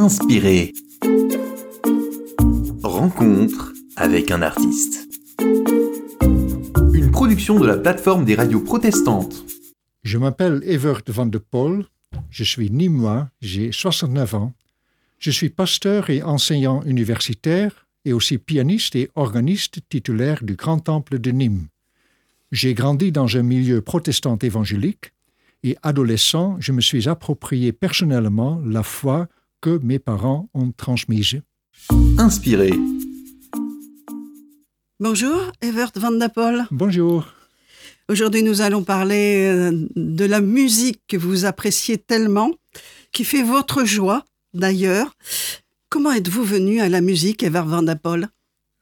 Inspiré. Rencontre avec un artiste. Une production de la plateforme des radios protestantes. Je m'appelle Evert van de Pol, je suis nîmois, j'ai 69 ans. Je suis pasteur et enseignant universitaire et aussi pianiste et organiste titulaire du Grand Temple de Nîmes. J'ai grandi dans un milieu protestant évangélique et adolescent, je me suis approprié personnellement la foi que mes parents ont transmise. Inspiré. Bonjour, Evert Van Dapol. Bonjour. Aujourd'hui, nous allons parler euh, de la musique que vous appréciez tellement, qui fait votre joie d'ailleurs. Comment êtes-vous venu à la musique, Evert Van Dapol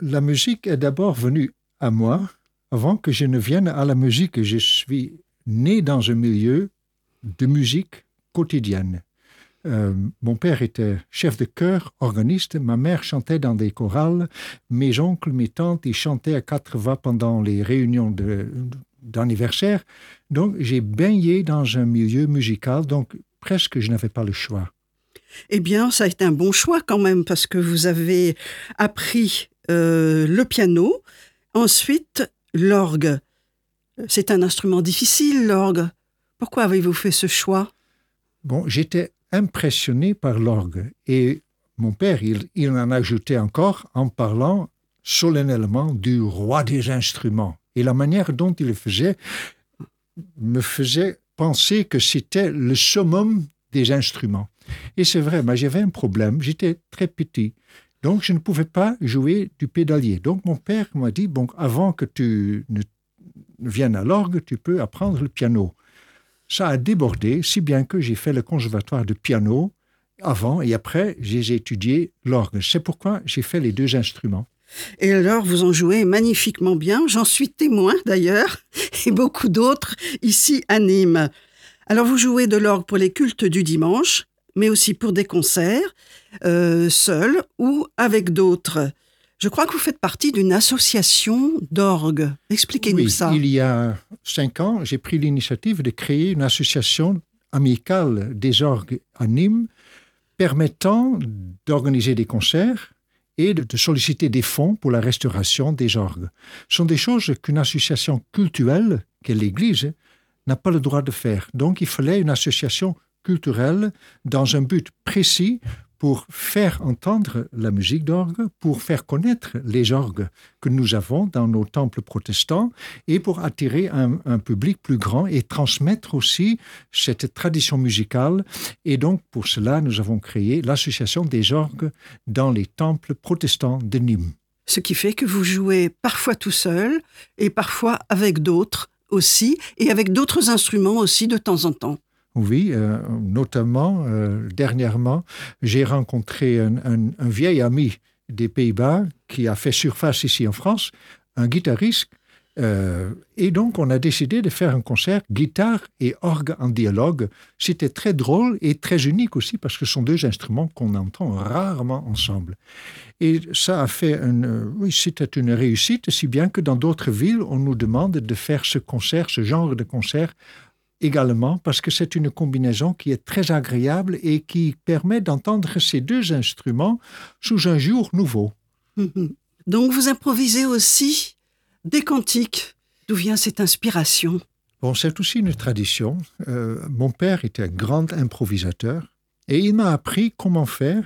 La musique est d'abord venue à moi avant que je ne vienne à la musique. Je suis né dans un milieu de musique quotidienne. Euh, mon père était chef de chœur, organiste, ma mère chantait dans des chorales, mes oncles, mes tantes, ils chantaient à quatre voix pendant les réunions d'anniversaire. Donc j'ai baigné dans un milieu musical, donc presque je n'avais pas le choix. Eh bien, ça a été un bon choix quand même, parce que vous avez appris euh, le piano, ensuite l'orgue. C'est un instrument difficile, l'orgue. Pourquoi avez-vous fait ce choix? Bon, j'étais impressionné par l'orgue et mon père, il, en ajoutait encore en parlant solennellement du roi des instruments. Et la manière dont il le faisait me faisait penser que c'était le summum des instruments. Et c'est vrai, mais j'avais un problème, j'étais très petit. Donc, je ne pouvais pas jouer du pédalier. Donc, mon père m'a dit, bon, avant que tu ne viennes à l'orgue, tu peux apprendre le piano ça a débordé, si bien que j'ai fait le conservatoire de piano avant et après, j'ai étudié l'orgue. C'est pourquoi j'ai fait les deux instruments. Et alors, vous en jouez magnifiquement bien. J'en suis témoin d'ailleurs, et beaucoup d'autres ici à Nîmes. Alors, vous jouez de l'orgue pour les cultes du dimanche, mais aussi pour des concerts, euh, seul ou avec d'autres. Je crois que vous faites partie d'une association d'orgues. Expliquez-nous oui, ça. Il y a cinq ans, j'ai pris l'initiative de créer une association amicale des orgues à Nîmes permettant d'organiser des concerts et de solliciter des fonds pour la restauration des orgues. Ce sont des choses qu'une association culturelle, qu'est l'Église, n'a pas le droit de faire. Donc il fallait une association culturelle dans un but précis pour faire entendre la musique d'orgue, pour faire connaître les orgues que nous avons dans nos temples protestants et pour attirer un, public plus grand et transmettre aussi cette tradition musicale. Et donc, pour cela, nous avons créé l'association des orgues dans les temples protestants de Nîmes. Ce qui fait que vous jouez parfois tout seul et parfois avec d'autres aussi, et avec d'autres instruments aussi de temps en temps. Oui, euh, notamment, euh, dernièrement, j'ai rencontré un, vieil ami des Pays-Bas qui a fait surface ici en France, un guitariste. Euh, et donc, on a décidé de faire un concert guitare et orgue en dialogue. C'était très drôle et très unique aussi parce que ce sont deux instruments qu'on entend rarement ensemble. Et ça a fait une, oui, c'était une réussite, si bien que dans d'autres villes, on nous demande de faire ce concert, ce genre de concert également parce que c'est une combinaison qui est très agréable et qui permet d'entendre ces deux instruments sous un jour nouveau. Donc vous improvisez aussi des cantiques. D'où vient cette inspiration? Bon, c'est aussi une tradition. Euh, mon père était un grand improvisateur et il m'a appris comment faire,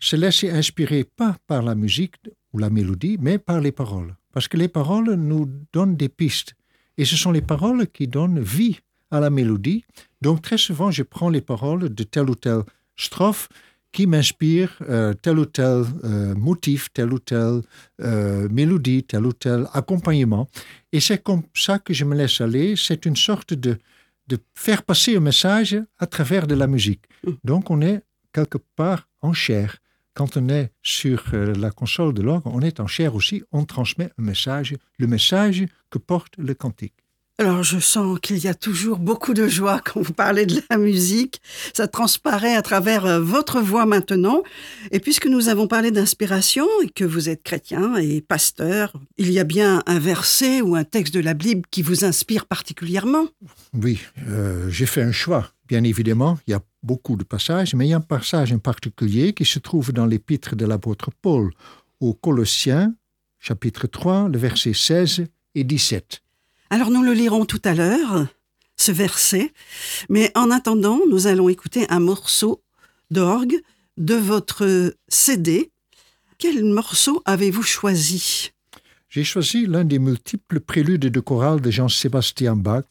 se laisser inspirer pas par la musique ou la mélodie, mais par les paroles. Parce que les paroles nous donnent des pistes. Et ce sont les paroles qui donnent vie à la mélodie. Donc très souvent, je prends les paroles de telle ou telle strophe qui m'inspire euh, tel ou tel euh, motif, telle ou telle euh, mélodie, tel ou tel accompagnement. Et c'est comme ça que je me laisse aller. C'est une sorte de, de faire passer un message à travers de la musique. Donc on est quelque part en chair. Quand on est sur la console de l'orgue, on est en chair aussi. On transmet un message, le message que porte le cantique. Alors je sens qu'il y a toujours beaucoup de joie quand vous parlez de la musique. Ça transparaît à travers euh, votre voix maintenant. Et puisque nous avons parlé d'inspiration et que vous êtes chrétien et pasteur, il y a bien un verset ou un texte de la Bible qui vous inspire particulièrement Oui, euh, j'ai fait un choix. Bien évidemment, il y a beaucoup de passages, mais il y a un passage en particulier qui se trouve dans l'épître de l'apôtre Paul aux Colossiens, chapitre 3, le verset 16 et 17. Alors nous le lirons tout à l'heure, ce verset, mais en attendant, nous allons écouter un morceau d'orgue de votre CD. Quel morceau avez-vous choisi? J'ai choisi l'un des multiples préludes de chorale de Jean-Sébastien Bach,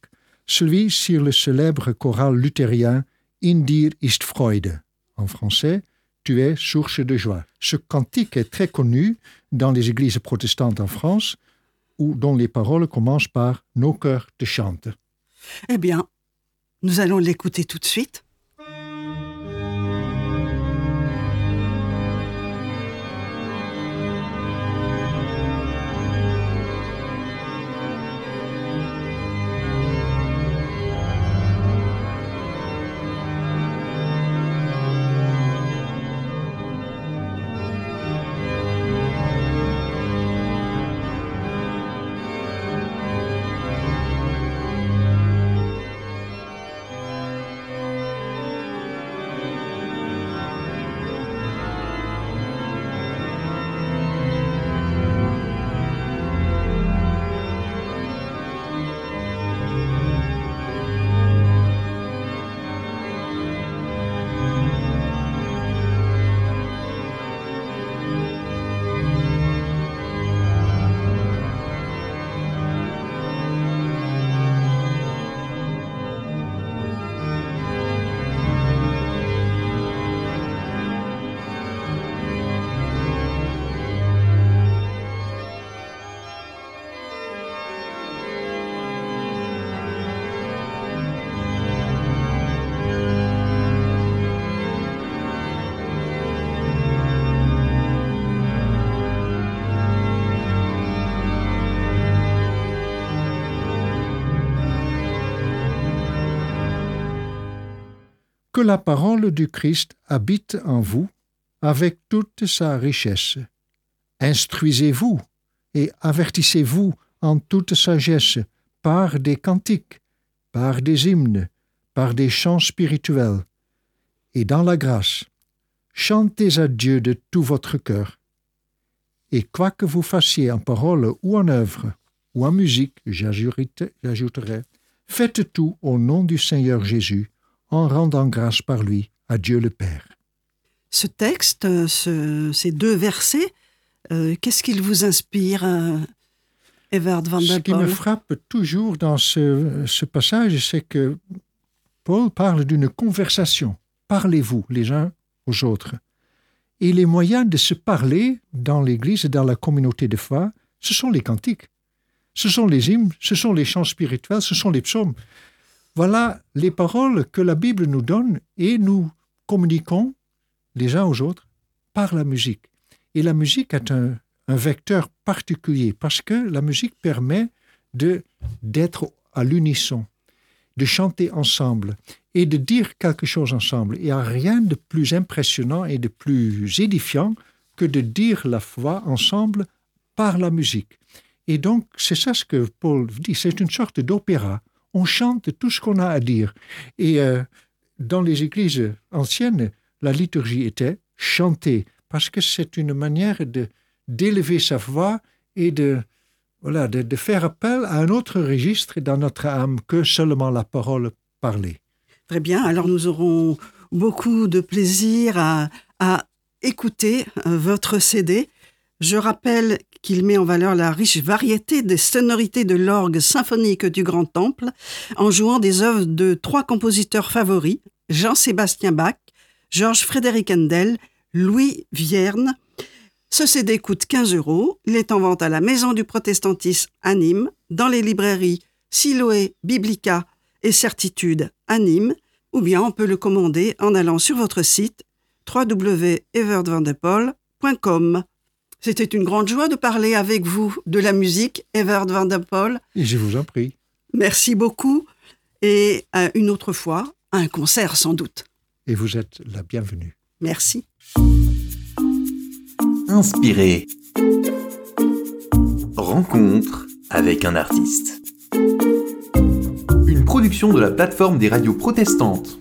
celui sur le célèbre choral luthérien In dir ist Freude. En français, Tu es source de joie. Ce cantique est très connu dans les églises protestantes en France ou dont les paroles commencent par Nos cœurs te chantent. Eh bien, nous allons l'écouter tout de suite. Que la parole du Christ habite en vous avec toute sa richesse. Instruisez-vous et avertissez-vous en toute sagesse par des cantiques, par des hymnes, par des chants spirituels. Et dans la grâce, chantez à Dieu de tout votre cœur. Et quoi que vous fassiez en parole ou en œuvre, ou en musique, j'ajouterai, faites tout au nom du Seigneur Jésus, en rendant grâce par lui à Dieu le Père. Ce texte, ce- ces deux versets, euh, qu'est-ce qu'il vous inspire, euh, Evert van Ce qui me frappe toujours dans ce, ce passage, c'est que Paul parle d'une conversation. Parlez-vous les uns aux autres. Et les moyens de se parler dans l'Église et dans la communauté de foi, ce sont les cantiques. Ce sont les hymnes, ce sont les chants spirituels, ce sont les psaumes. Voilà les paroles que la Bible nous donne et nous communiquons les uns aux autres par la musique. Et la musique est un, vecteur particulier parce que la musique permet d'être à l'unisson, de chanter ensemble et de dire quelque chose ensemble. Il n'y a rien de plus impressionnant et de plus édifiant que de dire la foi ensemble par la musique. Et donc, c'est ça ce que Paul dit, c'est une sorte d'opéra. On chante tout ce qu'on a à dire. Et euh, dans les églises anciennes, la liturgie était chanter, parce que c'est une manière de d'élever sa voix et de, voilà, de, de faire appel à un autre registre dans notre âme que seulement la parole parlée. Très bien, alors nous aurons beaucoup de plaisir à, à écouter euh, votre CD. Je rappelle qu'il met en valeur la riche variété des sonorités de l'orgue symphonique du Grand Temple en jouant des œuvres de trois compositeurs favoris, Jean-Sébastien Bach, Georges Frédéric Handel, Louis Vierne. Ce CD coûte 15 euros. Il est en vente à la Maison du Protestantisme à Nîmes, dans les librairies Siloé, Biblica et Certitude à Nîmes, ou bien on peut le commander en allant sur votre site www.evertvandepol.com. C'était une grande joie de parler avec vous de la musique, Evert Van der Poel. Et je vous en prie. Merci beaucoup et à une autre fois, à un concert sans doute. Et vous êtes la bienvenue. Merci. Inspiré. Rencontre avec un artiste. Une production de la plateforme des radios protestantes.